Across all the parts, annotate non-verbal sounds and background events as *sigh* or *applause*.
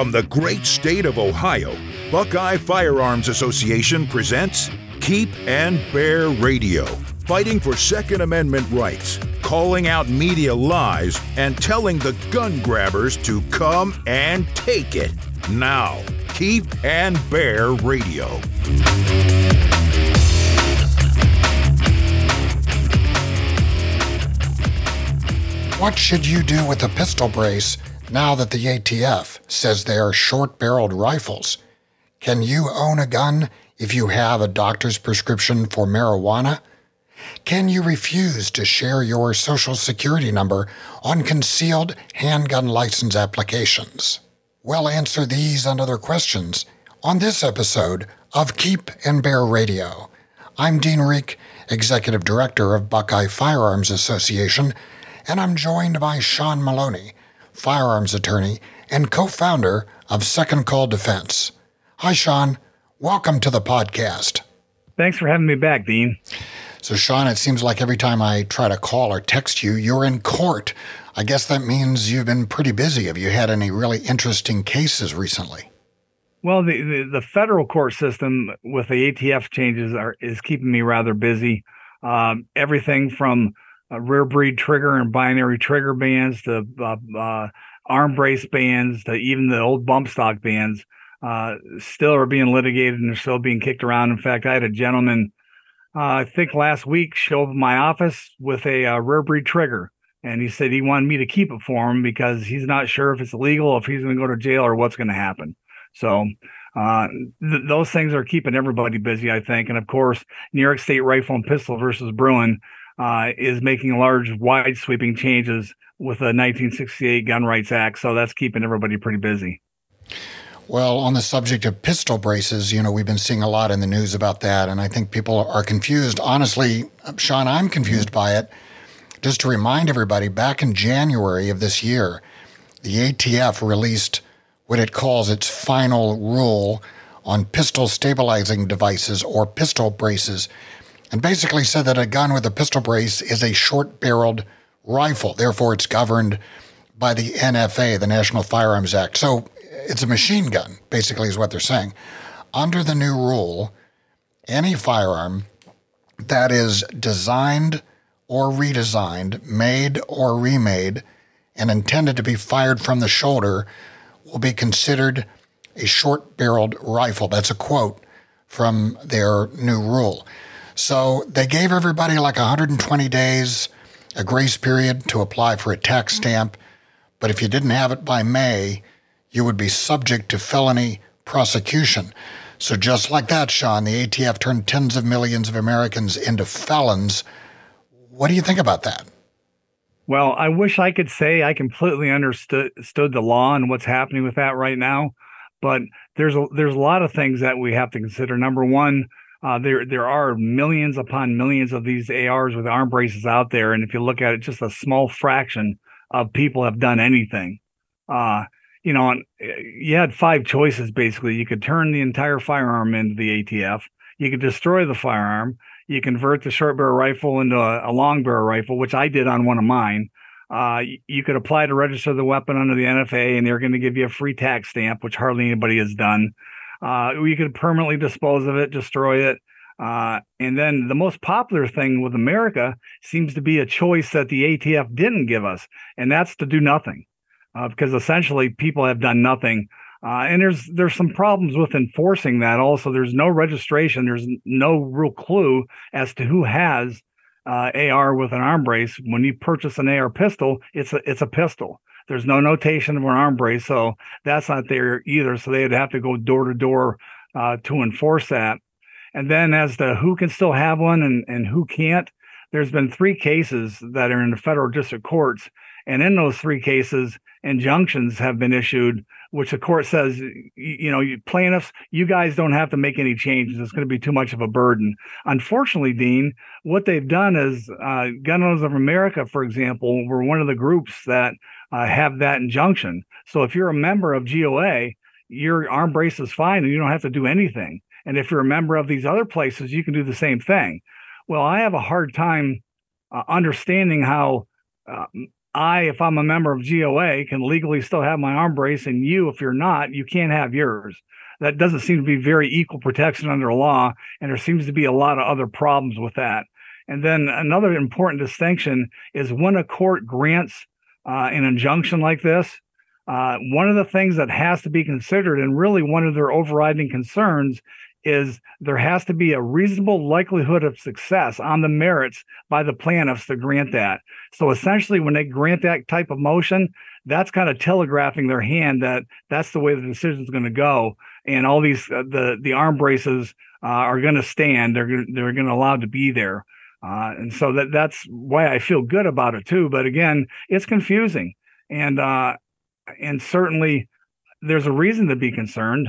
From the great state of Ohio, Buckeye Firearms Association presents Keep and Bear Radio, fighting for Second Amendment rights, calling out media lies, and telling the gun grabbers to come and take it. Now, Keep and Bear Radio. What should you do with a pistol brace now that the ATF says they are short barreled rifles? Can you own a gun if you have a doctor's prescription for marijuana? Can you refuse to share your social security number on concealed handgun license applications? We'll answer these and other questions on this episode of Keep and Bear Radio. I'm Dean Rieck, Executive Director of Buckeye Firearms Association and I'm joined by Sean Maloney, firearms attorney and co founder of Second Call Defense. Hi, Sean. Welcome to the podcast. Thanks for having me back, Dean. So, Sean, it seems like every time I try to call or text you, you're in court. I guess that means you've been pretty busy. Have you had any really interesting cases recently? Well, the, the, the federal court system with the ATF changes are, is keeping me rather busy. Um, everything from uh, Rare Breed trigger and binary trigger bands the uh, uh, arm brace bands to even the old bump stock bands uh, still are being litigated and they're still being kicked around. In fact, I had a gentleman, uh, I think last week, show up in my office with a uh, Rare Breed trigger. And he said he wanted me to keep it for him because he's not sure if it's illegal, if he's going to go to jail, or what's going to happen. So th- those things are keeping everybody busy, I think. And of course, New York State Rifle and Pistol versus Bruen uh, is making large, wide sweeping changes with the 1968 Gun Rights Act. So that's keeping everybody pretty busy. Well, on the subject of pistol braces, you know, we've been seeing a lot in the news about that. And I think people are confused. Honestly, Sean, I'm confused by it. Just to remind everybody, back in January of this year, the ATF released what it calls its final rule on pistol stabilizing devices or pistol braces and basically said that a gun with a pistol brace is a short barreled rifle. Therefore, it's governed by the NFA, the National Firearms Act. So it's a machine gun, basically, is what they're saying. Under the new rule, any firearm that is designed or redesigned, made or remade, and intended to be fired from the shoulder will be considered a short barreled rifle. That's a quote from their new rule. So they gave everybody like 120 days, a grace period to apply for a tax mm-hmm. stamp. But if you didn't have it by May, you would be subject to felony prosecution. So just like that, Sean, the ATF turned tens of millions of Americans into felons. What do you think about that? Well, I wish I could say I completely understood the law and what's happening with that right now, but there's a, there's a lot of things that we have to consider. Number one, uh, there there are millions upon millions of these ARs with arm braces out there, and if you look at it, just a small fraction of people have done anything. Uh, you know, you had five choices basically. You could turn the entire firearm into the ATF. You could destroy the firearm. You convert the short barrel rifle into a, a long barrel rifle, which I did on one of mine. Uh, you could apply to register the weapon under the NFA, and they're going to give you a free tax stamp, which hardly anybody has done. Uh, could permanently dispose of it, destroy it. Uh, and then the most popular thing with America seems to be a choice that the ATF didn't give us, and that's to do nothing, uh, because essentially people have done nothing. Uh, and there's there's some problems with enforcing that. Also, there's no registration. There's no real clue as to who has uh, AR with an arm brace. When you purchase an AR pistol, it's a it's a pistol. There's no notation of an arm brace, so that's not there either. So they'd have to go door to door uh, to enforce that. And then as to who can still have one and, and who can't, there's been three cases that are in the federal district courts. And in those three cases, injunctions have been issued, which the court says, you know, you plaintiffs, you guys don't have to make any changes. It's going to be too much of a burden. Unfortunately, Dean, what they've done is uh, Gun Owners of America, for example, were one of the groups that uh, have that injunction. So if you're a member of GOA, your arm brace is fine and you don't have to do anything. And if you're a member of these other places, you can do the same thing. Well, I have a hard time uh, understanding how uh, I, if I'm a member of GOA, can legally still have my arm brace, and you, if you're not, you can't have yours. That doesn't seem to be very equal protection under law, and there seems to be a lot of other problems with that. And then another important distinction is when a court grants uh, an injunction like this, uh, one of the things that has to be considered, and really one of their overriding concerns, is there has to be a reasonable likelihood of success on the merits by the plaintiffs to grant that. So essentially, when they grant that type of motion, that's kind of telegraphing their hand that that's the way the decision is going to go, and all these uh, the the arm braces uh, are going to stand. They're they're going to allow to be there, uh, and so that that's why I feel good about it too. But again, it's confusing, and uh, and certainly there's a reason to be concerned.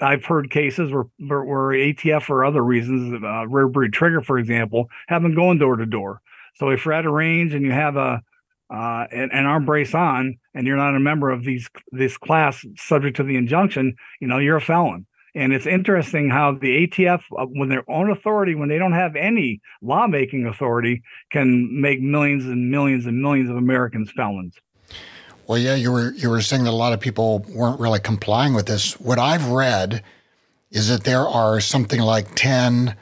I've heard cases where where ATF for other reasons, uh, rare breed trigger, for example, have been going door to door. So if you're at a range and you have a uh, an, an, arm brace on and you're not a member of these this class subject to the injunction, you know you're a felon. And it's interesting how the ATF, uh, when their own authority, when they don't have any lawmaking authority, can make millions and millions and millions of Americans felons. Well, yeah, you were you were saying that a lot of people weren't really complying with this. What I've read is that there are something like 10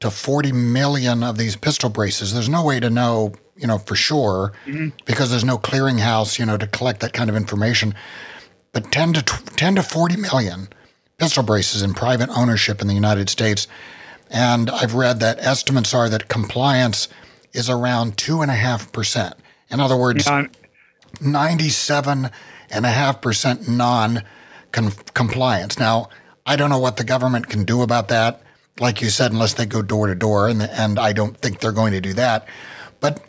to 40 million of these pistol braces. There's no way to know, you know, for sure mm-hmm. because there's no clearinghouse, you know, to collect that kind of information. But 10 to 10 to 40 million pistol braces in private ownership in the United States. And I've read that estimates are that compliance is around two and a half percent. In other words, yeah, 97.5% non compliance. Now, I don't know what the government can do about that, like you said, unless they go door to door, and, and I don't think they're going to do that. But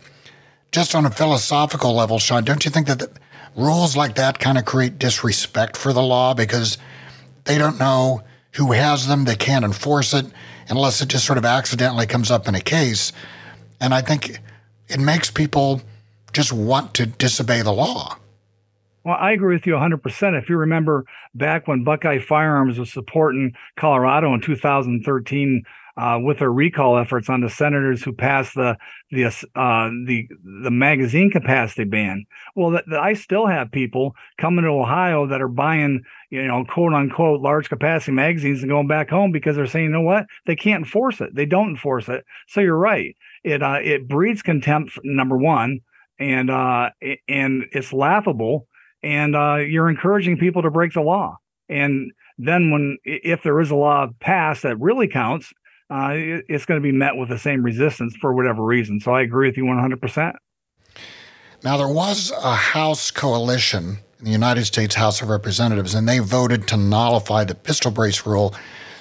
just on a philosophical level, Sean, don't you think that the, rules like that kind of create disrespect for the law because they don't know who has them, they can't enforce it unless it just sort of accidentally comes up in a case. And I think it makes people just want to disobey the law. Well, I agree with you 100%. If you remember back when Buckeye Firearms was supporting Colorado in 2013 uh, with their recall efforts on the senators who passed the the uh, the the magazine capacity ban. Well, th- th- I still have people coming to Ohio that are buying, you know, quote unquote large capacity magazines and going back home because they're saying, you know what, they can't enforce it. They don't enforce it. So you're right. It uh, it breeds contempt. Number one and uh, and it's laughable, and uh, you're encouraging people to break the law. And then when if there is a law passed that really counts, uh, it's going to be met with the same resistance for whatever reason. So I agree with you 100. percent Now there was a House coalition in the United States House of Representatives, and they voted to nullify the pistol brace rule.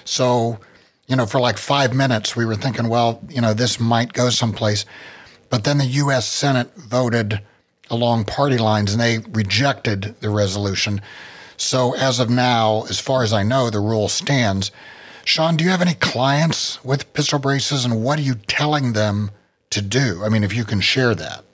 So, you know, for like five minutes, we were thinking, well, you know, this might go someplace. But then the U.S. Senate voted along party lines and they rejected the resolution. So as of now, as far as I know, the rule stands. Sean, do you have any clients with pistol braces and what are you telling them to do? I mean, if you can share that.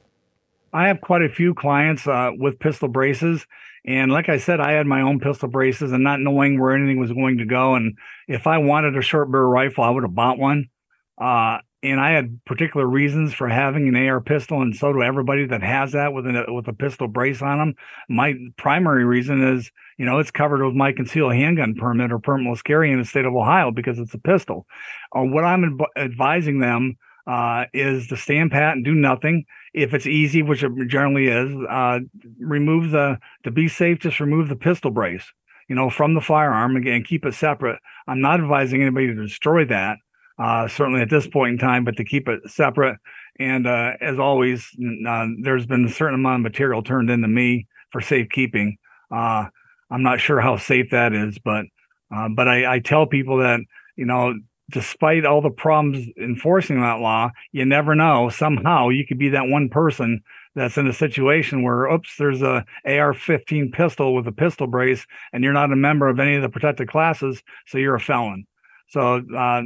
I have quite a few clients uh, with pistol braces. And like I said, I had my own pistol braces and not knowing where anything was going to go. And if I wanted a short barrel rifle, I would have bought one. Uh, and I had particular reasons for having an AR pistol, and so do everybody that has that with a with a pistol brace on them. My primary reason is, you know, it's covered with my concealed handgun permit or permitless carry in the state of Ohio because it's a pistol. Uh, what I'm advising them uh, is to stand pat and do nothing. If it's easy, which it generally is, uh, remove the to be safe. Just remove the pistol brace, you know, from the firearm again. Keep it separate. I'm not advising anybody to destroy that uh, certainly at this point in time, but to keep it separate. And uh, as always, uh, there's been a certain amount of material turned into me for safekeeping. Uh, I'm not sure how safe that is, but uh, but I, I tell people that you know, despite all the problems enforcing that law, you never know. Somehow you could be that one person that's in a situation where, oops, there's a AR-15 pistol with a pistol brace, and you're not a member of any of the protected classes, so you're a felon. So uh,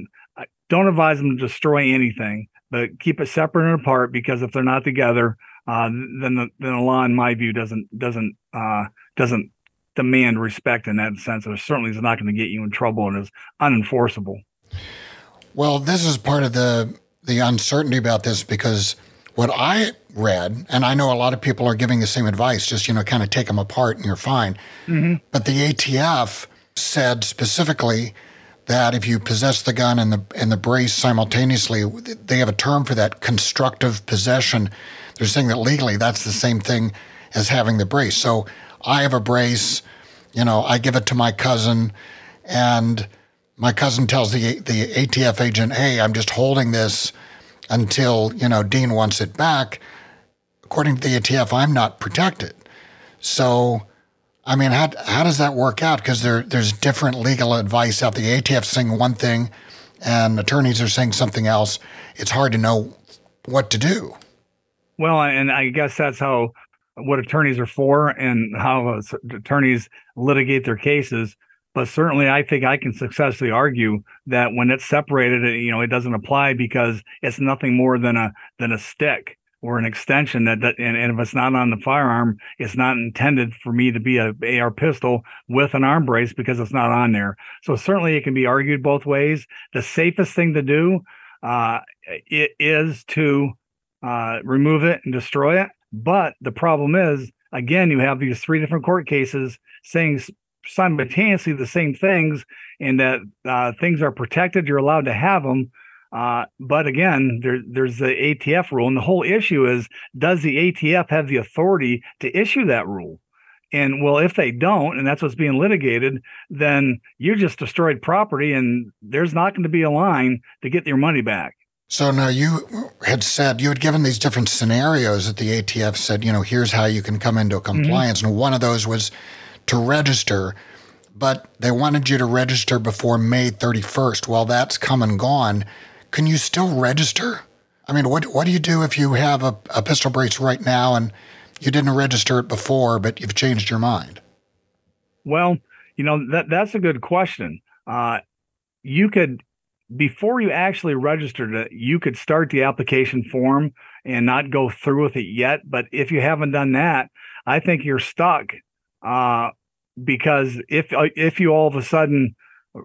don't advise them to destroy anything, but keep it separate and apart because if they're not together, uh, then the then the law, in my view, doesn't doesn't uh, doesn't demand respect in that sense. It certainly is not going to get you in trouble and is unenforceable. Well, this is part of the the uncertainty about this because what I read, and I know a lot of people are giving the same advice, just, you know, kind of take them apart and you're fine. Mm-hmm. But the ATF said specifically that if you possess the gun and the and the brace simultaneously, they have a term for that, constructive possession. They're saying that legally that's the same thing as having the brace. So I have a brace, you know, I give it to my cousin, and my cousin tells the the ATF agent, "Hey, I'm just holding this until you know Dean wants it back." According to the ATF, I'm not protected. So I mean, how, how does that work out? Because there, there's different legal advice out. The ATF saying one thing, and attorneys are saying something else. It's hard to know what to do. Well, and I guess that's how what attorneys are for, and how attorneys litigate their cases. But certainly, I think I can successfully argue that when it's separated, you know, it doesn't apply because it's nothing more than a than a stick or an extension that, that and, and, if it's not on the firearm, it's not intended for me to be a AR pistol with an arm brace because it's not on there. So certainly it can be argued both ways. The safest thing to do uh, it is to uh, remove it and destroy it. But the problem is, again, you have these three different court cases saying simultaneously the same things, and that uh, things are protected. You're allowed to have them uh, but again, there, there's the ATF rule, and the whole issue is: does the ATF have the authority to issue that rule? And well, if they don't, and that's what's being litigated, then you just destroyed property, and there's not going to be a line to get your money back. So now you had said you had given these different scenarios that the ATF said, you know, here's how you can come into mm-hmm. compliance, mm-hmm. and one of those was to register but they wanted you to register before May 31st. Well, that's come and gone can you still register? I mean, what what do you do if you have a, a pistol brace right now and you didn't register it before, but you've changed your mind? Well, you know that that's a good question. Uh, you could before you actually registered it, you could start the application form and not go through with it yet. But if you haven't done that, I think you're stuck uh, because if uh, if you all of a sudden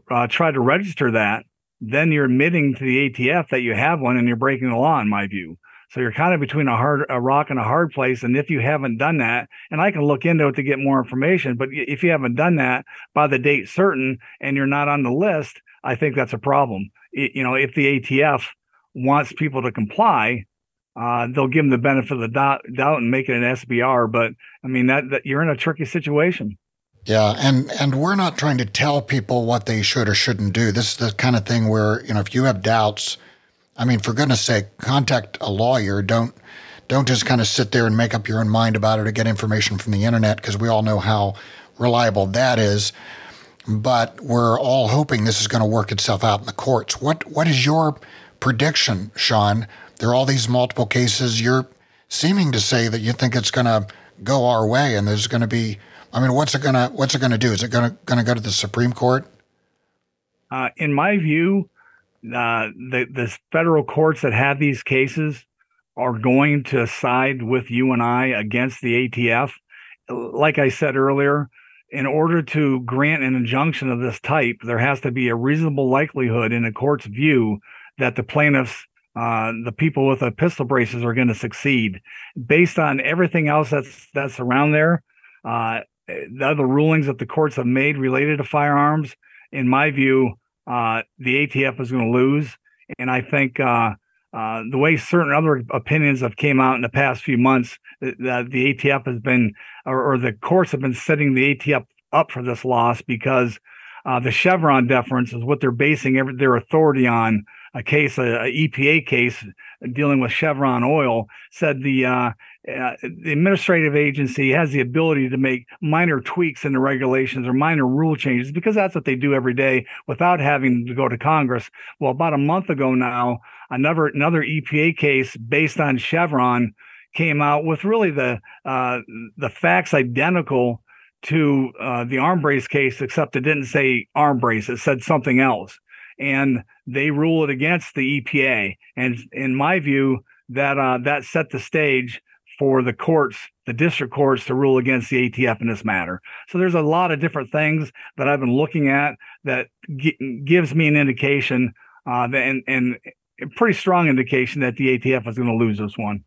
uh, try to register that, then you're admitting to the ATF that you have one and you're breaking the law, in my view. So you're kind of between a hard a rock and a hard place. And if you haven't done that, and I can look into it to get more information, but if you haven't done that by the date certain and you're not on the list, I think that's a problem. It, you know, if the ATF wants people to comply, uh, they'll give them the benefit of the doubt, doubt and make it an SBR. But I mean that, that you're in a tricky situation. Yeah, and and we're not trying to tell people what they should or shouldn't do. This is the kind of thing where you know if you have doubts, I mean, for goodness sake, contact a lawyer. Don't don't just kind of sit there and make up your own mind about it or get information from the internet because we all know how reliable that is. But we're all hoping this is going to work itself out in the courts. What what is your prediction, Sean? There are all these multiple cases. You're seeming to say that you think it's going to go our way, and there's going to be I mean, what's it gonna what's it gonna do? Is it gonna gonna go to the Supreme Court? Uh, in my view, uh, the the federal courts that have these cases are going to side with you and I against the ATF. Like I said earlier, in order to grant an injunction of this type, there has to be a reasonable likelihood in a court's view that the plaintiffs, uh, the people with the pistol braces, are going to succeed. Based on everything else that's that's around there, uh, the other rulings that the courts have made related to firearms, in my view, uh, the ATF is going to lose. And I think uh, uh, the way certain other opinions have came out in the past few months, that the ATF has been, or, or, the courts have been setting the ATF up for this loss because uh, the Chevron deference is what they're basing every, their authority on. A case, a, a EPA case dealing with Chevron oil, said the uh, the administrative agency has the ability to make minor tweaks in the regulations or minor rule changes because that's what they do every day without having to go to Congress. Well, about a month ago now, another another EPA case based on Chevron came out with really the uh, the facts identical to uh, the arm brace case, except it didn't say arm brace; it said something else, and they ruled it against the EPA. And in my view, that uh, that set the stage for the courts, the district courts, to rule against the ATF in this matter. So there's a lot of different things that I've been looking at that g- gives me an indication, uh, and, and a pretty strong indication that the ATF is going to lose this one.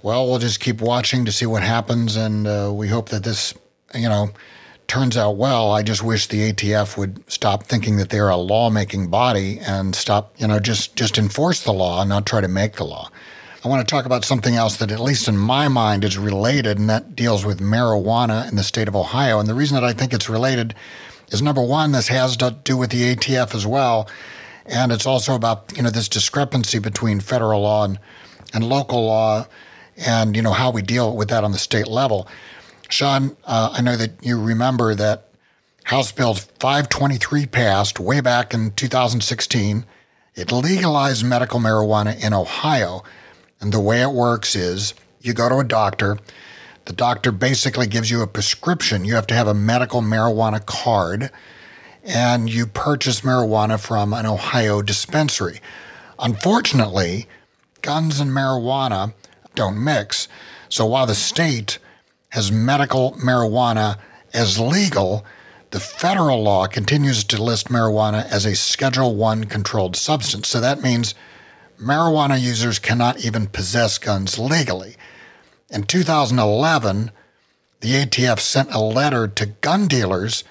Well, we'll just keep watching to see what happens, and uh, we hope that this, you know, turns out well. I just wish the ATF would stop thinking that they're a lawmaking body and stop, you know, just just enforce the law and not try to make the law. I want to talk about something else that, at least in my mind, is related, and that deals with marijuana in the state of Ohio. And the reason that I think it's related is number one, this has to do with the ATF as well, and it's also about you know this discrepancy between federal law and, and local law, and you know how we deal with that on the state level. Sean, uh, I know that you remember that House Bill 523 passed way back in 2016. It legalized medical marijuana in Ohio. And the way it works is you go to a doctor, the doctor basically gives you a prescription. You have to have a medical marijuana card, and you purchase marijuana from an Ohio dispensary. Unfortunately, guns and marijuana don't mix. So while the state has medical marijuana as legal, the federal law continues to list marijuana as a Schedule 1 controlled substance. So that means marijuana users cannot even possess guns legally. In 2011, the ATF sent a letter to gun dealers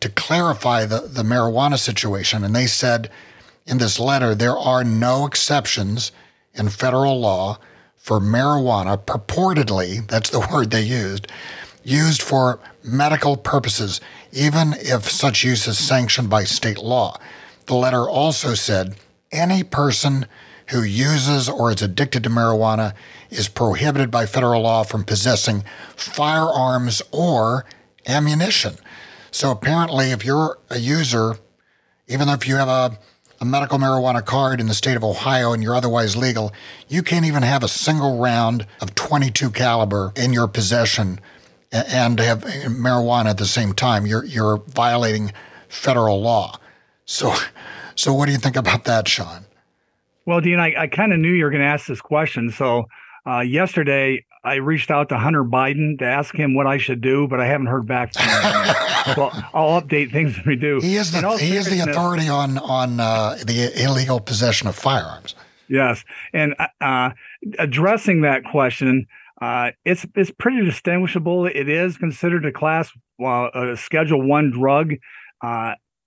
to clarify the, the marijuana situation, and they said in this letter there are no exceptions in federal law for marijuana, purportedly, that's the *laughs* word they used, used for medical purposes, even if such use is sanctioned by state law. The letter also said any person who uses or is addicted to marijuana is prohibited by federal law from possessing firearms or ammunition. So apparently, if you're a user, even if you have a, a medical marijuana card in the state of Ohio and you're otherwise legal, you can't even have a single round of 22 caliber in your possession and have marijuana at the same time. You're you're violating federal law. So, so what do you think about that, Sean? Well, Dean, I, I kind of knew you were going to ask this question. So uh, yesterday, I reached out to Hunter Biden to ask him what I should do, but I haven't heard back from him. *laughs* so I'll update things we do. He is the he is the authority on on uh, the illegal possession of firearms. Yes, and uh, addressing that question, uh, it's it's pretty distinguishable. It is considered a class, well, a Schedule One drug.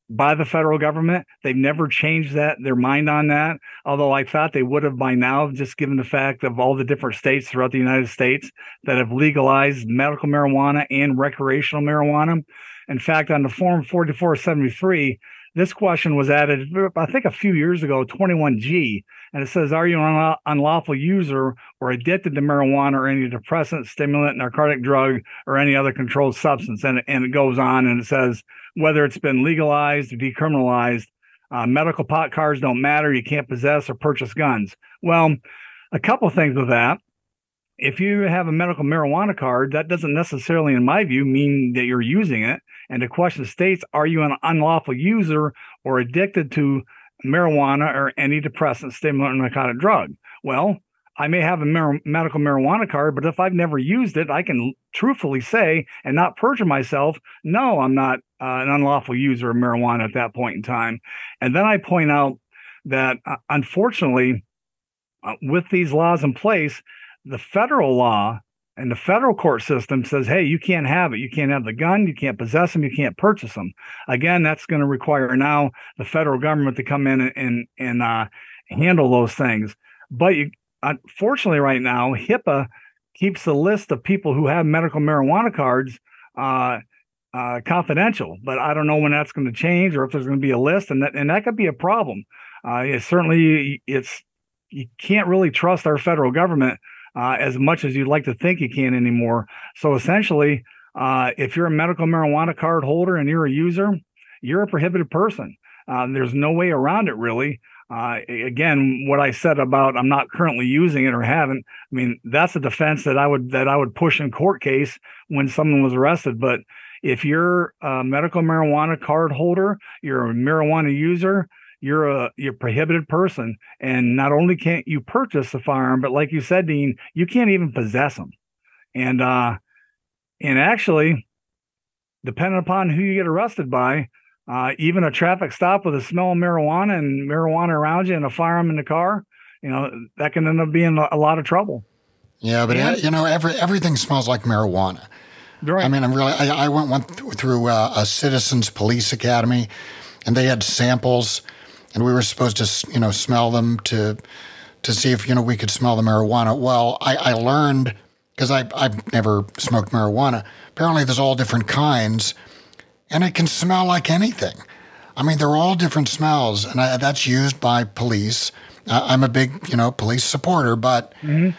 By the federal government. They've never changed that their mind on that. Although I thought they would have by now, just given the fact of all the different states throughout the United States that have legalized medical marijuana and recreational marijuana. In fact, on the form 4473, this question was added, I think, a few years ago, 21G, and it says, "Are you an unlawful user or addicted to marijuana or any depressant, stimulant, narcotic drug, or any other controlled substance?" And and it goes on and it says whether it's been legalized or decriminalized, uh, medical pot cards don't matter. You can't possess or purchase guns. Well, a couple things with that if you have a medical marijuana card, that doesn't necessarily, in my view, mean that you're using it. And the question states, are you an unlawful user or addicted to marijuana or any depressant, stimulant, or narcotic drug? Well, I may have a mar- medical marijuana card, but if I've never used it, I can truthfully say and not perjure myself, no, I'm not uh, an unlawful user of marijuana at that point in time. And then I point out that uh, unfortunately, uh, with these laws in place, the federal law and the federal court system says, hey, you can't have it. You can't have the gun. You can't possess them. You can't purchase them. Again, that's going to require now the federal government to come in and and, and uh, handle those things. But you, unfortunately, right now, HIPAA keeps the list of people who have medical marijuana cards uh, uh, confidential. But I don't know when that's going to change or if there's going to be a list, and that and that could be a problem. Uh, it certainly, it's you can't really trust our federal government uh, as much as you'd like to think you can anymore. So essentially, uh, if you're a medical marijuana card holder and you're a user, you're a prohibited person. Uh, there's no way around it, really. Uh, again, what I said about I'm not currently using it or haven't. I mean, that's a defense that I would that I would push in court case when someone was arrested. But if you're a medical marijuana card holder, you're a marijuana user, you're a you're a prohibited person and not only can't you purchase a firearm but like you said dean you can't even possess them and uh and actually depending upon who you get arrested by uh even a traffic stop with a smell of marijuana and marijuana around you and a firearm in the car you know that can end up being a lot of trouble Yeah, but and, you know, every everything smells like marijuana. Right. I mean, I'm really. I, I went went through uh, a Citizens Police Academy, and they had samples, and we were supposed to, you know, smell them to to see if you know we could smell the marijuana. Well, I, I learned because I I've never smoked marijuana. Apparently, there's all different kinds, and it can smell like anything. I mean, they're all different smells, and I, that's used by police. I'm a big, you know, police supporter, but mm-hmm.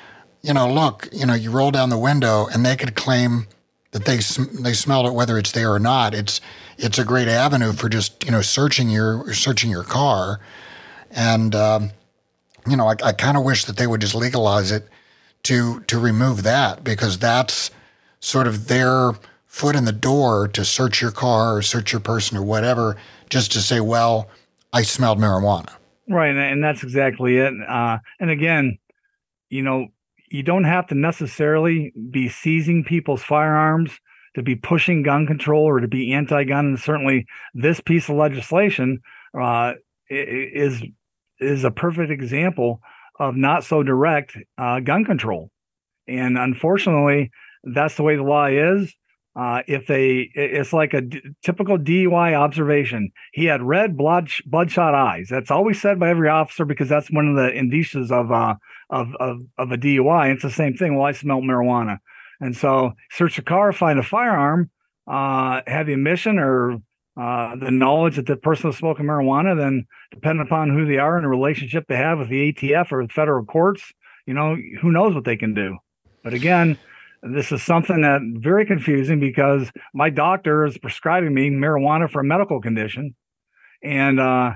you know, look, you know, you roll down the window, and they could claim that they they smelled it whether it's there or not. It's it's a great avenue for just you know searching your searching your car, and um, you know I, I kind of wish that they would just legalize it to to remove that because that's sort of their foot in the door to search your car or search your person or whatever just to say well I smelled marijuana. Right, and that's exactly it. Uh, and again, you know, you don't have to necessarily be seizing people's firearms to be pushing gun control or to be anti-gun. And certainly, this piece of legislation uh, is is a perfect example of not so direct uh, gun control. And unfortunately, that's the way the law is. Uh, if they, it's like a d- typical DUI observation. He had red blood bloodshot eyes. That's always said by every officer because that's one of the indicias of uh, of of, of a DUI. It's the same thing. Well, I smelled marijuana, and so search a car, find a firearm, uh, have the admission or uh, the knowledge that the person was smoking marijuana. Then, depending upon who they are and the relationship they have with the ATF or the federal courts, you know, who knows what they can do. But again this is something that very confusing because my doctor is prescribing me marijuana for a medical condition, and uh,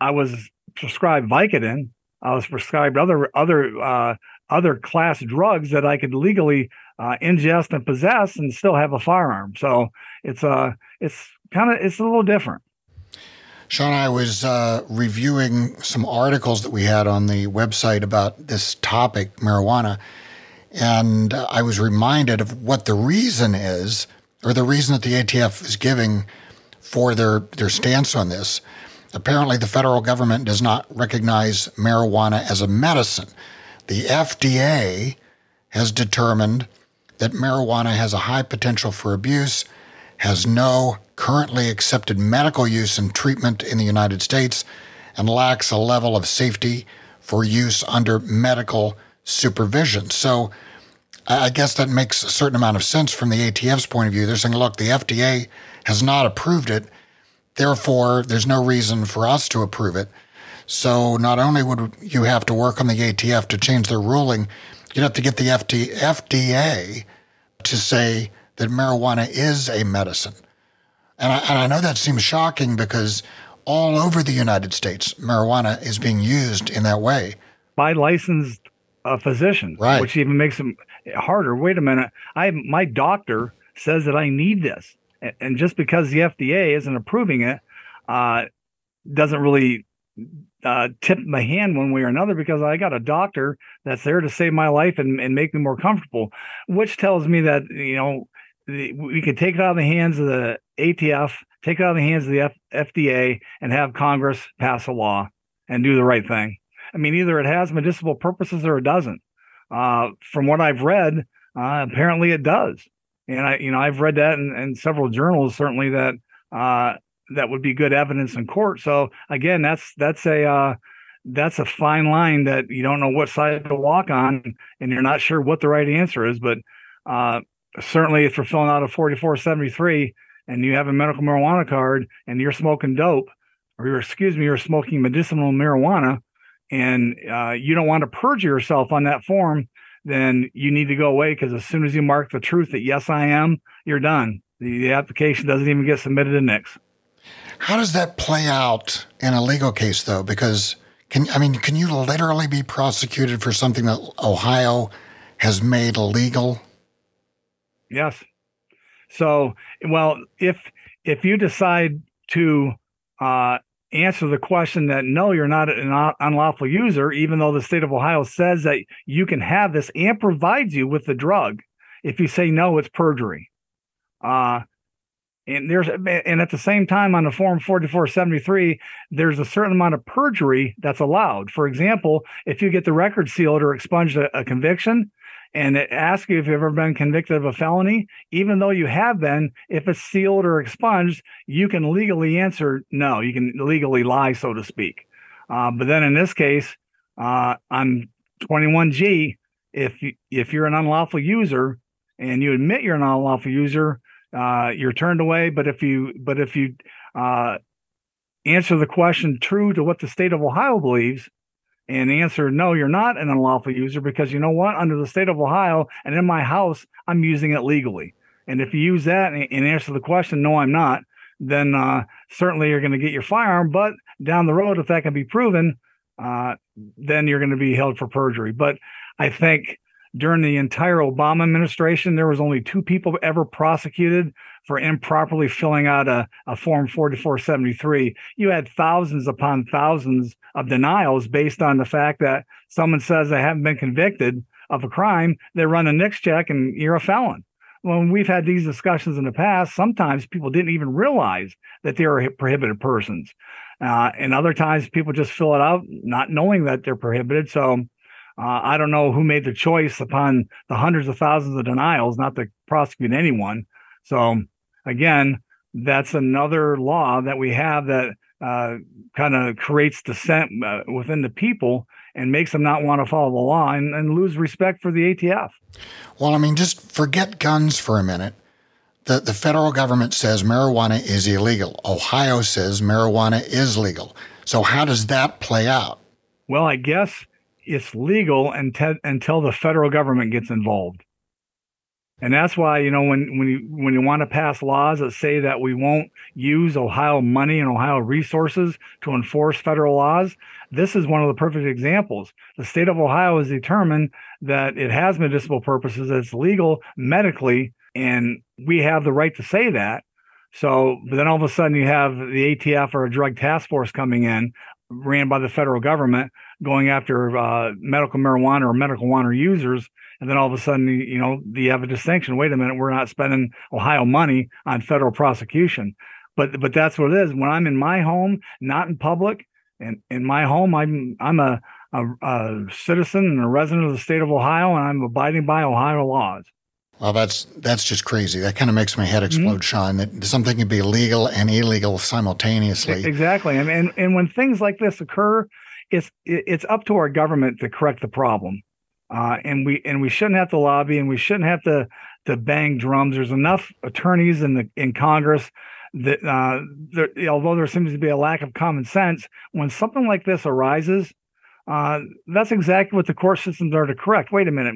I was prescribed Vicodin. I was prescribed other other uh, other class drugs that I could legally uh, ingest and possess and still have a firearm. So it's uh it's kind of it's a little different. Sean, I was uh, reviewing some articles that we had on the website about this topic, marijuana, and I was reminded of what the reason is, or the reason that the ATF is giving for their, their stance on this. Apparently, the federal government does not recognize marijuana as a medicine. The FDA has determined that marijuana has a high potential for abuse, has no currently accepted medical use and treatment in the United States, and lacks a level of safety for use under medical supervision. So I guess that makes a certain amount of sense from the ATF's point of view. They're saying, look, the FDA has not approved it. Therefore, there's no reason for us to approve it. So not only would you have to work on the ATF to change their ruling, you'd have to get the FDA to say that marijuana is a medicine. And I, and I know that seems shocking because all over the United States, marijuana is being used in that way. By licensed uh, physicians, right. which even makes it harder. Wait a minute, I my doctor says that I need this, and just because the FDA isn't approving it, uh, doesn't really uh, tip my hand one way or another because I got a doctor that's there to save my life and, and make me more comfortable, which tells me that you know we can take it out of the hands of the ATF, take it out of the hands of the F- FDA, and have Congress pass a law and do the right thing. I mean, either it has medicinal purposes or it doesn't. Uh, from what I've read, uh, apparently it does. And I, you know, I've read that in, in several journals, certainly that uh, that would be good evidence in court. So again, that's that's a uh, that's a fine line that you don't know what side to walk on, and you're not sure what the right answer is. But uh, certainly, if you're filling out a 4473 and you have a medical marijuana card and you're smoking dope, or you're excuse me, you're smoking medicinal marijuana, and uh, you don't want to perjure yourself on that form, then you need to go away because as soon as you mark the truth that yes, I am, you're done. The, the application doesn't even get submitted to NICS. How does that play out in a legal case, though? Because can I mean, can you literally be prosecuted for something that Ohio has made illegal? Yes. So, well, if if you decide to uh, answer the question that no, you're not an unlawful user, even though the state of Ohio says that you can have this and provides you with the drug. If you say no, it's perjury. Uh, and there's and at the same time on the form 4473 there's a certain amount of perjury that's allowed. For example if you get the record sealed or expunged a, a conviction and it asks you if you've ever been convicted of a felony even though you have been if it's sealed or expunged you can legally answer no. You can legally lie so to speak. Uh, but then in this case uh, on 21g if you, if you're an unlawful user and you admit you're an unlawful user uh, you're turned away. But if you but if you uh, answer the question true to what the state of Ohio believes, and answer no, you're not an unlawful user because you know what? Under the state of Ohio and in my house, I'm using it legally. And if you use that and, and answer the question, no, I'm not, then uh, certainly you're going to get your firearm. But down the road, if that can be proven, uh, then you're going to be held for perjury. But I think during the entire Obama administration, there was only two people ever prosecuted for improperly filling out a, a form 4473. You had thousands upon thousands of denials based on the fact that someone says they haven't been convicted of a crime. They run a NICS check and you're a felon. When we've had these discussions in the past, sometimes people didn't even realize that they were prohibited persons. Uh, and other times people just fill it out not knowing that they're prohibited. So uh, I don't know who made the choice upon the hundreds of thousands of denials not to prosecute anyone. So again, that's another law that we have that uh, kind of creates dissent uh, within the people and makes them not want to follow the law and, and lose respect for the ATF. Well, I mean, just forget guns for a minute. The, the federal government says marijuana is illegal. Ohio says marijuana is legal. So, how does that play out? Well, I guess it's legal until until the federal government gets involved. And that's why, you know, when, when you when you want to pass laws that say that we won't use Ohio money and Ohio resources to enforce federal laws, this is one of the perfect examples. The state of Ohio has determined that it has medicinal purposes, it's legal medically, and we have the right to say that. So, then all of a sudden you have the ATF or a drug task force coming in, ran by the federal government, going after uh, medical marijuana or medical marijuana users, and then all of a sudden, you know, you have a distinction. Wait a minute, we're not spending Ohio money on federal prosecution, but but that's what it is. When I'm in my home, not in public, and in my home, I'm I'm a, a, a citizen and a resident of the state of Ohio, and I'm abiding by Ohio laws. Well, that's that's just crazy. That kind of makes my head mm-hmm. explode, mm-hmm. Sean. That something can be legal and illegal simultaneously. Exactly, and and, and when things like this occur, it's it's up to our government to correct the problem, uh, and we and we shouldn't have to lobby, and we shouldn't have to to bang drums. There's enough attorneys in the in Congress that uh, there, although there seems to be a lack of common sense, when something like this arises, uh, that's exactly what the court systems are to correct. Wait a minute,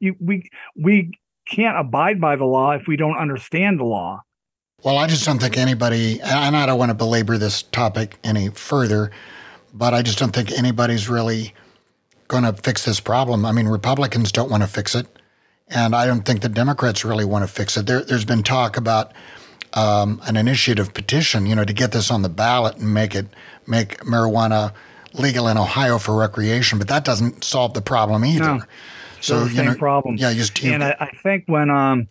you we we can't abide by the law if we don't understand the law. Well, I just don't think anybody, and I don't want to belabor this topic any further, but I just don't think anybody's really going to fix this problem. I mean, Republicans don't want to fix it, and I don't think the Democrats really want to fix it. There, has been talk about um, an initiative petition, you know, to get this on the ballot and make it make marijuana legal in Ohio for recreation, but that doesn't solve the problem either. No, so you know, problem. Yeah, just and I, I think when um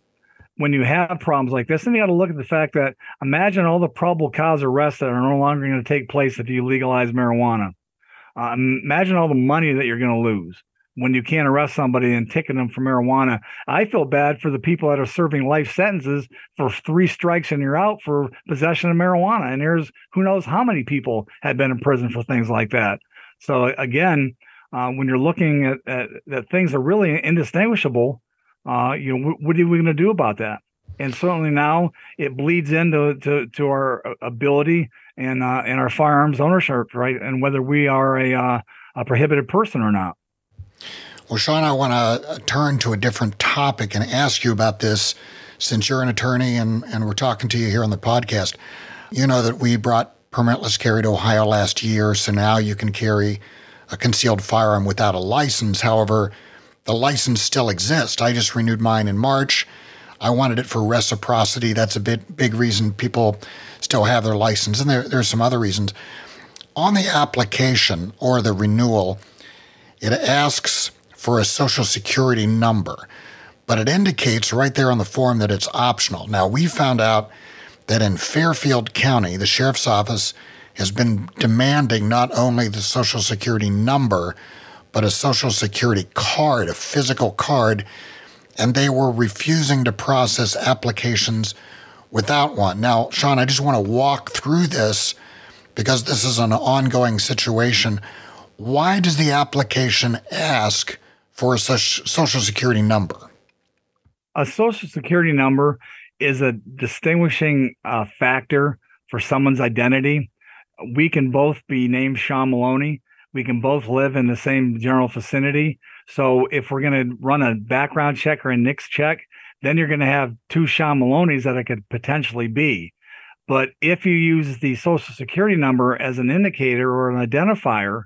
when you have problems like this, then you got to look at the fact that imagine all the probable cause arrests that are no longer going to take place if you legalize marijuana. Uh, imagine all the money that you're going to lose when you can't arrest somebody and ticket them for marijuana. I feel bad for the people that are serving life sentences for three strikes and you're out for possession of marijuana. And there's who knows how many people have been in prison for things like that. So again, uh, when you're looking at, at that things are really indistinguishable, uh, you know, what are we going to do about that? And certainly now it bleeds into to, to our uh, ability and uh, and our firearms ownership, right? And whether we are a, uh, a prohibited person or not. Well, Sean, I want to uh, turn to a different topic and ask you about this since you're an attorney and, and we're talking to you here on the podcast. You know that we brought permitless carry to Ohio last year, so now you can carry a concealed firearm without a license. However, the license still exists. I just renewed mine in March. I wanted it for reciprocity. That's a bit big reason people still have their license, and there there's some other reasons. On the application or the renewal, it asks for a social security number, but it indicates right there on the form that it's optional. Now we found out that in Fairfield County, the sheriff's office has been demanding not only the Social Security number, but a Social Security card, a physical card, and they were refusing to process applications without one. Now, Sean, I just want to walk through this because this is an ongoing situation. Why does the application ask for a Social Security number? A Social Security number is a distinguishing uh, factor for someone's identity. We can both be named Sean Maloney. We can both live in the same general vicinity. So if we're going to run a background check or a NICS check, then you're going to have two Sean Maloneys that it could potentially be. But if you use the social security number as an indicator or an identifier,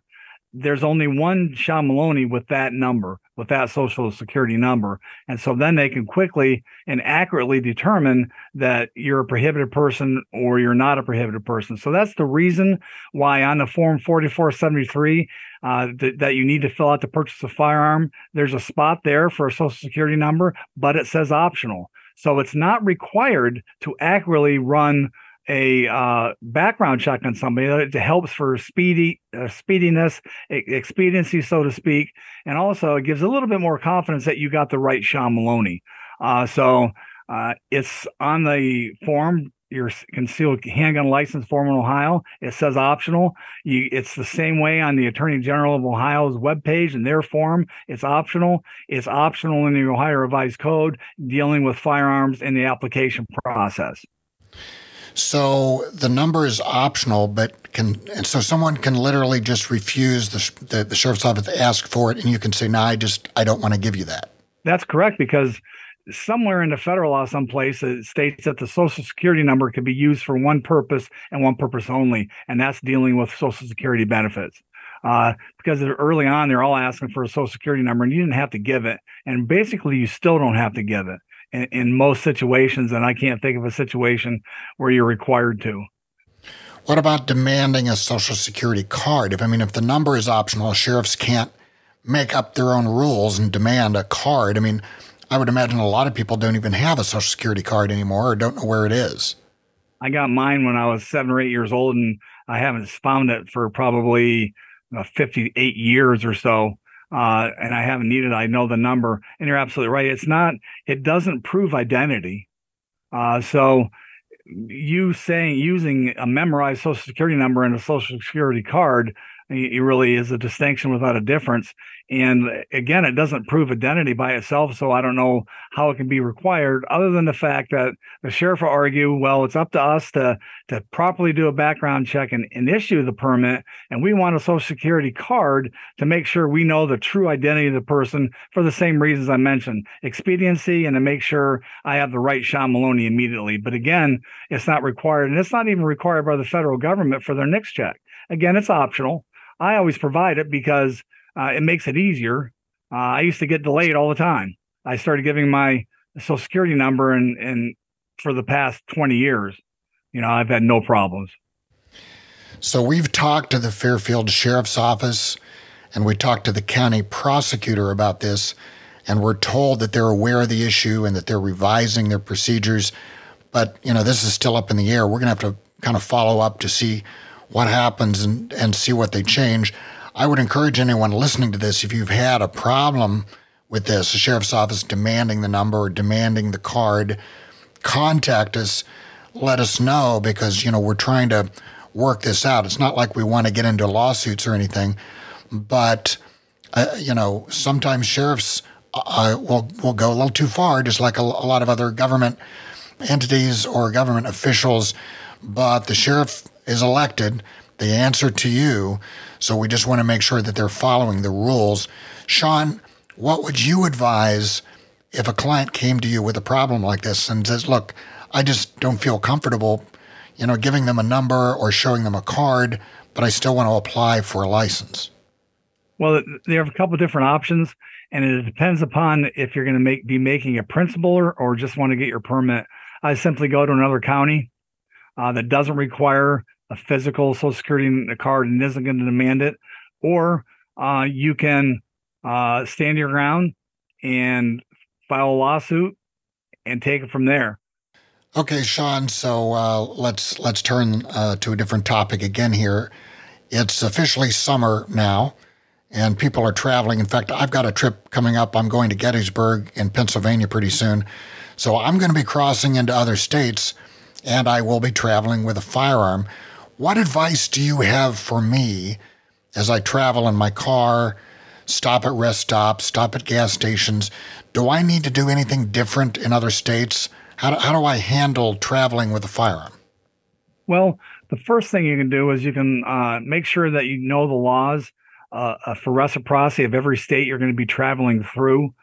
there's only one Sean Maloney with that number, with that social security number. And so then they can quickly and accurately determine that you're a prohibited person or you're not a prohibited person. So that's the reason why on the form 4473 uh, th- that you need to fill out to purchase a firearm, there's a spot there for a social security number, but it says optional. So it's not required to accurately run a uh, background check on somebody that helps for speedy uh, speediness, expediency, so to speak, and also it gives a little bit more confidence that you got the right Sean Maloney. Uh, so uh, it's on the form. Your concealed handgun license form in Ohio. It says optional. You, it's the same way on the Attorney General of Ohio's webpage and their form. It's optional. It's optional in the Ohio Revised Code dealing with firearms in the application process. So the number is optional, but can and so someone can literally just refuse the, the, the sheriff's office to ask for it, and you can say, "No, I just I don't want to give you that." That's correct because somewhere in the federal law, someplace it states that the social security number can be used for one purpose and one purpose only, and that's dealing with social security benefits. Uh, because early on, they're all asking for a social security number, and you didn't have to give it, and basically, you still don't have to give it in, in most situations, and I can't think of a situation where you're required to. What about demanding a social security card? If I mean, if the number is optional, sheriffs can't make up their own rules and demand a card. I mean, I would imagine a lot of people don't even have a social security card anymore or don't know where it is. I got mine when I was seven or eight years old, and I haven't found it for probably uh, 58 years or so uh, and I haven't needed. I know the number, and you're absolutely right. It's not. It doesn't prove identity. Uh, so you saying using a memorized social security number and a social security card it really is a distinction without a difference. And again, it doesn't prove identity by itself. So I don't know how it can be required other than the fact that the sheriff will argue, well, it's up to us to, to properly do a background check and, and issue the permit. And we want a social security card to make sure we know the true identity of the person for the same reasons I mentioned expediency and to make sure I have the right Sean Maloney immediately. But again, it's not required. And it's not even required by the federal government for their NICS check. Again, it's optional. I always provide it because uh, it makes it easier. Uh, I used to get delayed all the time. I started giving my social security number and and for the past 20 years, you know, I've had no problems. So we've talked to the Fairfield Sheriff's Office and we talked to the county prosecutor about this and we're told that they're aware of the issue and that they're revising their procedures. But, you know, this is still up in the air. We're going to have to kind of follow up to see what happens and, and see what they change. I would encourage anyone listening to this if you've had a problem with this, the sheriff's office demanding the number or demanding the card, contact us, let us know because, you know, we're trying to work this out. It's not like we want to get into lawsuits or anything, but, uh, you know, sometimes sheriffs uh, will, will go a little too far, just like a, a lot of other government entities or government officials. But the sheriff is elected, they answer to you. So we just want to make sure that they're following the rules. Sean, what would you advise if a client came to you with a problem like this and says, "Look, I just don't feel comfortable, you know, giving them a number or showing them a card, but I still want to apply for a license?" Well, there are a couple different options, and it depends upon if you're going to make be making a principle or, or just want to get your permit. I simply go to another county uh, that doesn't require a physical social security card and isn't going to demand it, or uh, you can uh, stand your ground and file a lawsuit and take it from there. Okay, Sean. So uh, let's let's turn uh, to a different topic again here. It's officially summer now, and people are traveling. In fact, I've got a trip coming up. I'm going to Gettysburg in Pennsylvania pretty soon, so I'm going to be crossing into other states, and I will be traveling with a firearm. What advice do you have for me as I travel in my car? Stop at rest stops, stop at gas stations. Do I need to do anything different in other states? How do, how do I handle traveling with a firearm? Well, the first thing you can do is you can uh, make sure that you know the laws uh, uh for reciprocity of every state you're going to be traveling through.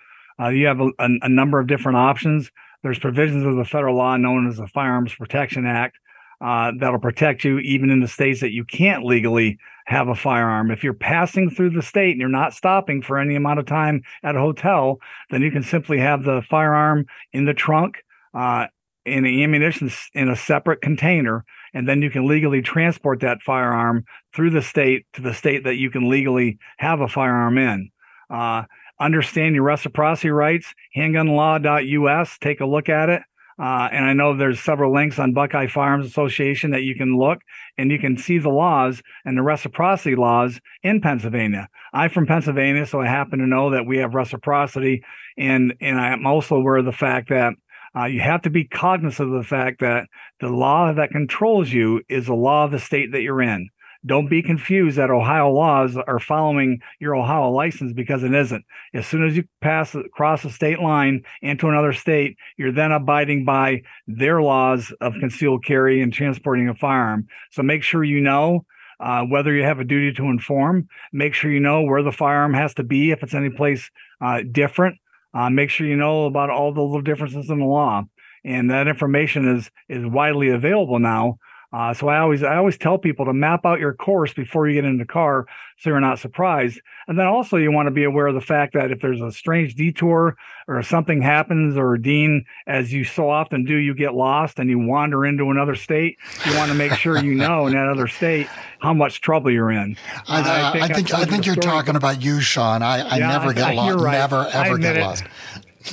Uh, you have a, a, a, number of different options. There's provisions of the federal law known as the Firearms Protection Act uh, that'll protect you even in the states that you can't legally have a firearm. If you're passing through the state and you're not stopping for any amount of time at a hotel, then you can simply have the firearm in the trunk uh, in the ammunition in a separate container, and then you can legally transport that firearm through the state to the state that you can legally have a firearm in. Uh, understand your reciprocity rights. Handgunlaw.us. Take a look at it. Uh, and I know there's several links on Buckeye Firearms Association that you can look and you can see the laws and the reciprocity laws in Pennsylvania. I'm from Pennsylvania, so I happen to know that we have reciprocity, and and I'm also aware of the fact that uh, you have to be cognizant of the fact that the law that controls you is the law of the state that you're in. Don't be confused that Ohio laws are following your Ohio license because it isn't. As soon as you pass across the state line into another state, you're then abiding by their laws of concealed carry and transporting a firearm. So make sure you know uh, whether you have a duty to inform. Make sure you know where the firearm has to be if it's any place uh, different. Uh, make sure you know about all the little differences in the law, and that information is is widely available now. Uh, so I always I always tell people to map out your course before you get in the car, so you're not surprised. And then also you want to be aware of the fact that if there's a strange detour or something happens, or Dean, as you so often do, you get lost and you wander into another state. You want to make sure you know in that other state how much trouble you're in. I, uh, I think I think, I think you're talking about you, Sean. I, I yeah, never get *laughs* lost. Right. Never ever get lost.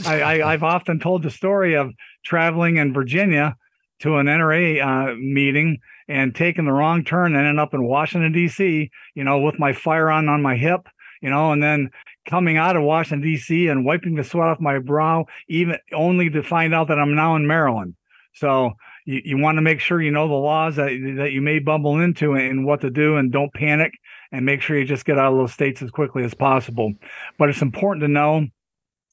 I, I, I've often told the story of traveling in Virginia to an NRA uh, meeting and taking the wrong turn and ended up in Washington D.C. You know, with my firearm on my hip. You know, and then coming out of Washington D.C. and wiping the sweat off my brow, even only to find out that I'm now in Maryland. So you, you want to make sure you know the laws that that you may bumble into and what to do, and don't panic, and make sure you just get out of those states as quickly as possible. But it's important to know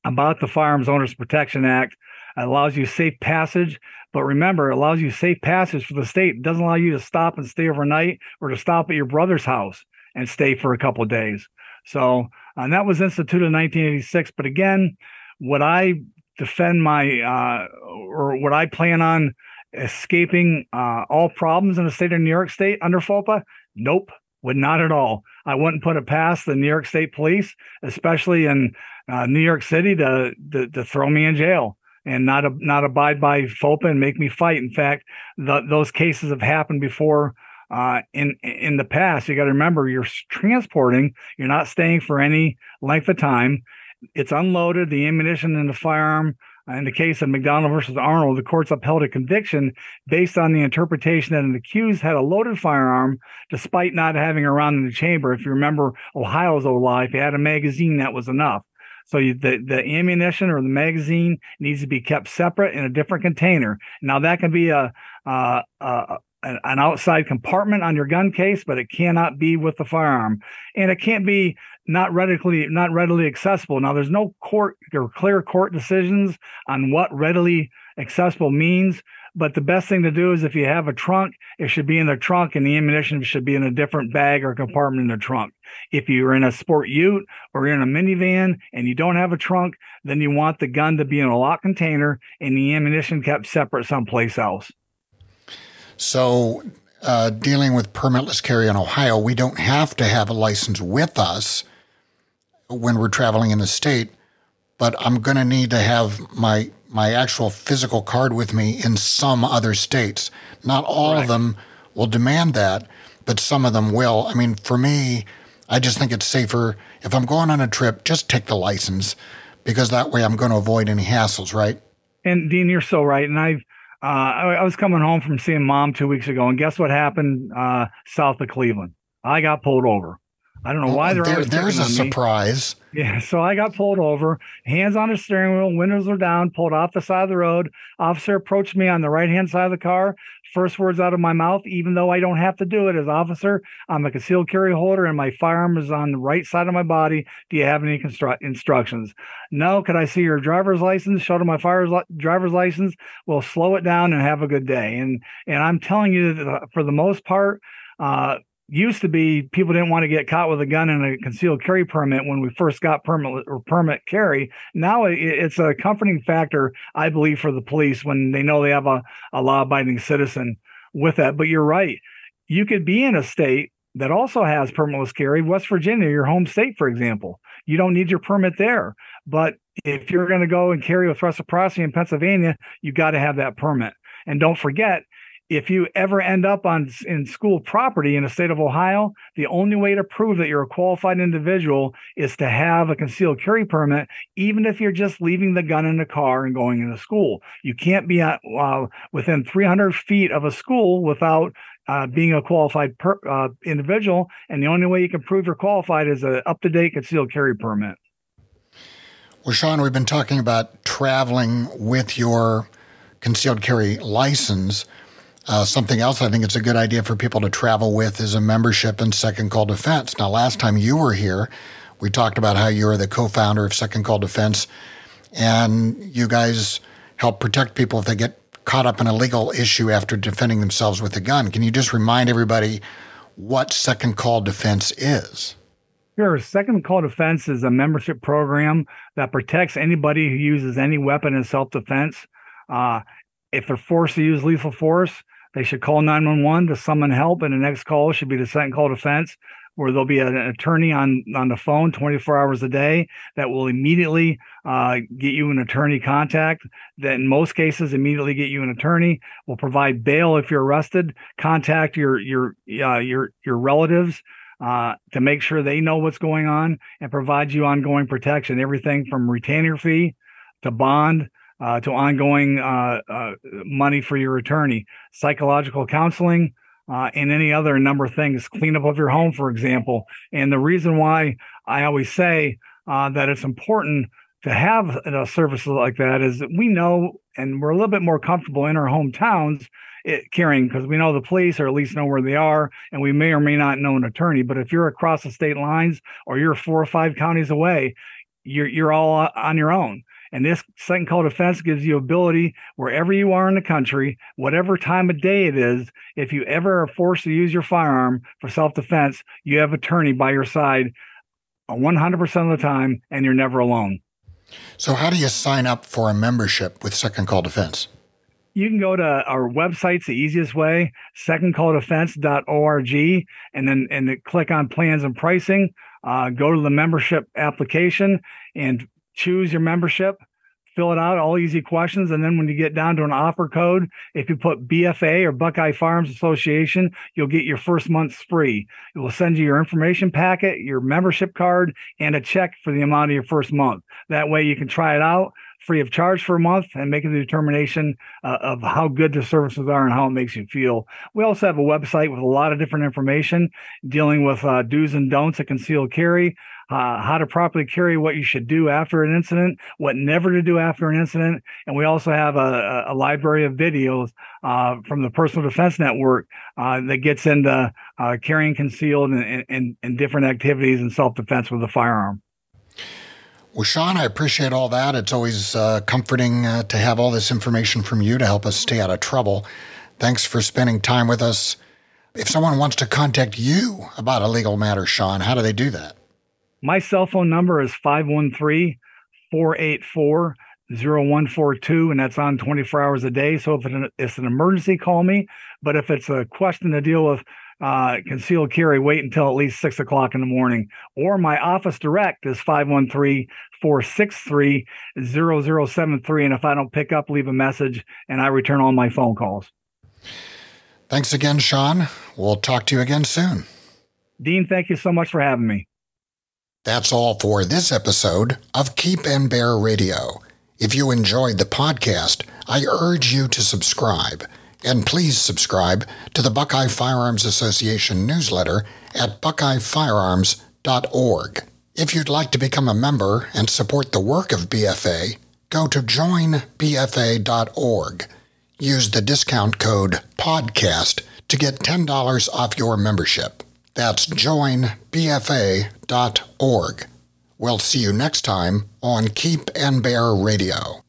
about the Firearms Owners Protection Act. It allows you safe passage but remember, it allows you safe passage for the state. It doesn't allow you to stop and stay overnight or to stop at your brother's house and stay for a couple days. So, and that was instituted in 1986. But again, would I defend my, uh, or would I plan on escaping uh, all problems in the state of New York State under FOPA? Nope, would not at all. I wouldn't put it past the New York State Police, especially in uh, New York City, to, to, to throw me in jail and not not abide by FOPA and make me fight. In fact, the, those cases have happened before uh, in in the past. You got to remember, you're transporting. You're not staying for any length of time. It's unloaded. The ammunition and the firearm. In the case of McDonald versus Arnold, the courts upheld a conviction based on the interpretation that an accused had a loaded firearm despite not having a round in the chamber. If you remember Ohio's old law, if you had a magazine, that was enough. So you, the the ammunition or the magazine needs to be kept separate in a different container. Now that can be a, a, a an outside compartment on your gun case, but it cannot be with the firearm, and it can't be not readily not readily accessible. Now, there's no court or clear court decisions on what readily accessible means, but the best thing to do is if you have a trunk, it should be in the trunk, and the ammunition should be in a different bag or compartment in the trunk. If you're in a sport ute or in a minivan and you don't have a trunk, then you want the gun to be in a locked container and the ammunition kept separate someplace else. So, uh, dealing with permitless carry in Ohio, we don't have to have a license with us when we're traveling in the state, but I'm going to need to have my my actual physical card with me in some other states. Not all of them will demand that, but some of them will. I mean, for me, I just think it's safer if I'm going on a trip, just take the license because that way I'm going to avoid any hassles, right? And Dean, you're so right. And I've Uh, I, I, was coming home from seeing mom two weeks ago, and guess what happened uh, south of Cleveland? I got pulled over. I don't know why they're there, there's a surprise. Yeah, so I got pulled over, hands on the steering wheel, windows were down, pulled off the side of the road. Officer approached me on the right hand side of the car. First words out of my mouth, even though I don't have to do it as officer, I'm a concealed carry holder and my firearm is on the right side of my body. Do you have any constru- instructions? No. Could I see your driver's license? Show them my fire's li- driver's license. We'll slow it down and have a good day. And and I'm telling you that uh, for the most part, uh, used to be people didn't want to get caught with a gun and a concealed carry permit when we first got permit or permit carry. Now it's a comforting factor, I believe, for the police when they know they have a, a law abiding citizen with that. But you're right. You could be in a state that also has permitless carry, West Virginia, your home state, for example. You don't need your permit there. But if you're going to go and carry with reciprocity in Pennsylvania, you've got to have that permit. And don't forget, if you ever end up on in school property in the state of Ohio, the only way to prove that you're a qualified individual is to have a concealed carry permit, even if you're just leaving the gun in the car and going into school. You can't be at, uh, within 300 feet of a school without uh, being a qualified per, uh, individual, and the only way you can prove you're qualified is an up-to-date concealed carry permit. Well, Sean, we've been talking about traveling with your concealed carry license. Uh, something else I think it's a good idea for people to travel with is a membership in Second Call Defense. Now, last time you were here, we talked about how you are the co founder of Second Call Defense, and you guys help protect people if they get caught up in a legal issue after defending themselves with a gun. Can you just remind everybody what Second Call Defense is? Sure. Second Call Defense is a membership program that protects anybody who uses any weapon in self defense. Uh, if they're forced to use lethal force, they should call 911 to summon help, and the next call should be the second call defense, where there'll be an attorney on on the phone 24 hours a day that will immediately uh, get you an attorney contact. That in most cases immediately get you an attorney. Will provide bail if you're arrested. Contact your your uh, your your relatives. Uh, to make sure they know what's going on and provide you ongoing protection, everything from retainer fee to bond uh, to ongoing uh, uh, money for your attorney, psychological counseling, uh, and any other number of things, cleanup of your home, for example. And the reason why I always say that it's important to have a services like that is that we know and we're a little bit more comfortable in our hometowns it, carrying because we know the police or at least know where they are and we may or may not know an attorney. But if you're across the state lines or you're four or five counties away you're you're all on your own and this second call defense gives you ability wherever you are in the country, whatever time of day it is, if you ever are forced to use your firearm for self defense, you have attorney by your side 100% of the time and you're never alone. So, how do you sign up for a membership with Second Call Defense? You can go to our website's the easiest way, secondcalldefense.org, and then and click on plans and pricing. Uh, go to the membership application and choose your membership, fill it out, all easy questions. And then when you get down to an offer code, if you put BFA or Buckeye Firearms Association, you'll get your first month's free. It will send you your information packet, your membership card, and a check for the amount of your first month. That way you can try it out free of charge for a month and make the determination uh, of how good the services are and how it makes you feel. We also have a website with a lot of different information dealing with uh, do's and don'ts of concealed carry, uh, how to properly carry, what you should do after an incident, what never to do after an incident. And we also have a, a library of videos uh, from the Personal Defense Network uh, that gets into uh, carrying concealed and, and, and different activities in self defense with a firearm. Well, Sean, I appreciate all that. It's always uh, comforting uh, to have all this information from you to help us stay out of trouble. Thanks for spending time with us. If someone wants to contact you about a legal matter, Sean, how do they do that? My cell phone number is 513 484 0142, and that's on 24 hours a day. So if it's an emergency, call me. But if it's a question to deal with uh, concealed carry, wait until at least six o'clock in the morning. Or my office direct is 513 463 0073. And if I don't pick up, leave a message and I return all my phone calls. Thanks again, Sean. We'll talk to you again soon. Dean, thank you so much for having me. That's all for this episode of Keep and Bear Radio. If you enjoyed the podcast, I urge you to subscribe. And please subscribe to the Buckeye Firearms Association newsletter at buckeyefirearms.org. If you'd like to become a member and support the work of BFA, go to joinbfa.org. Use the discount code PODCAST to get $10 off your membership. That's joinbfa.org. We'll see you next time on Keep and Bear Radio.